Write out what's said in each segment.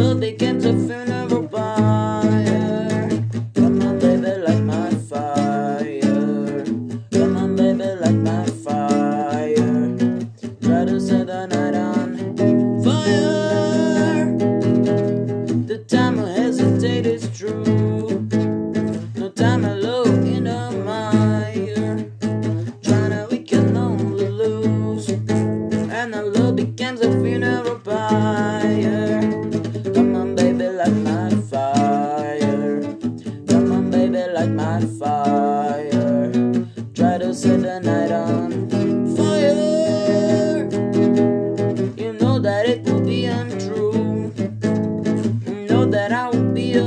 till they get to funeral pyre. Come on, baby, light my fire. Come on, baby, light my fire. Try to set the night on fire. The time I hesitate is true. No time I look in a mire. Trying to weaken on the loose. And the love becomes a funeral pyre. To set the night on fire. You know that it will be untrue. You know that I will be a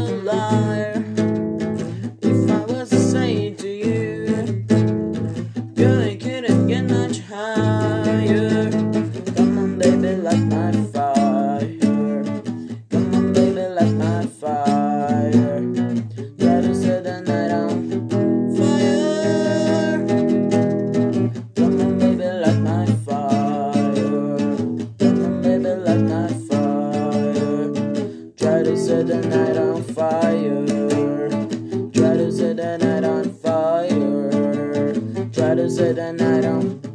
set the night on fire. Try to set the night on fire. Try to set the night on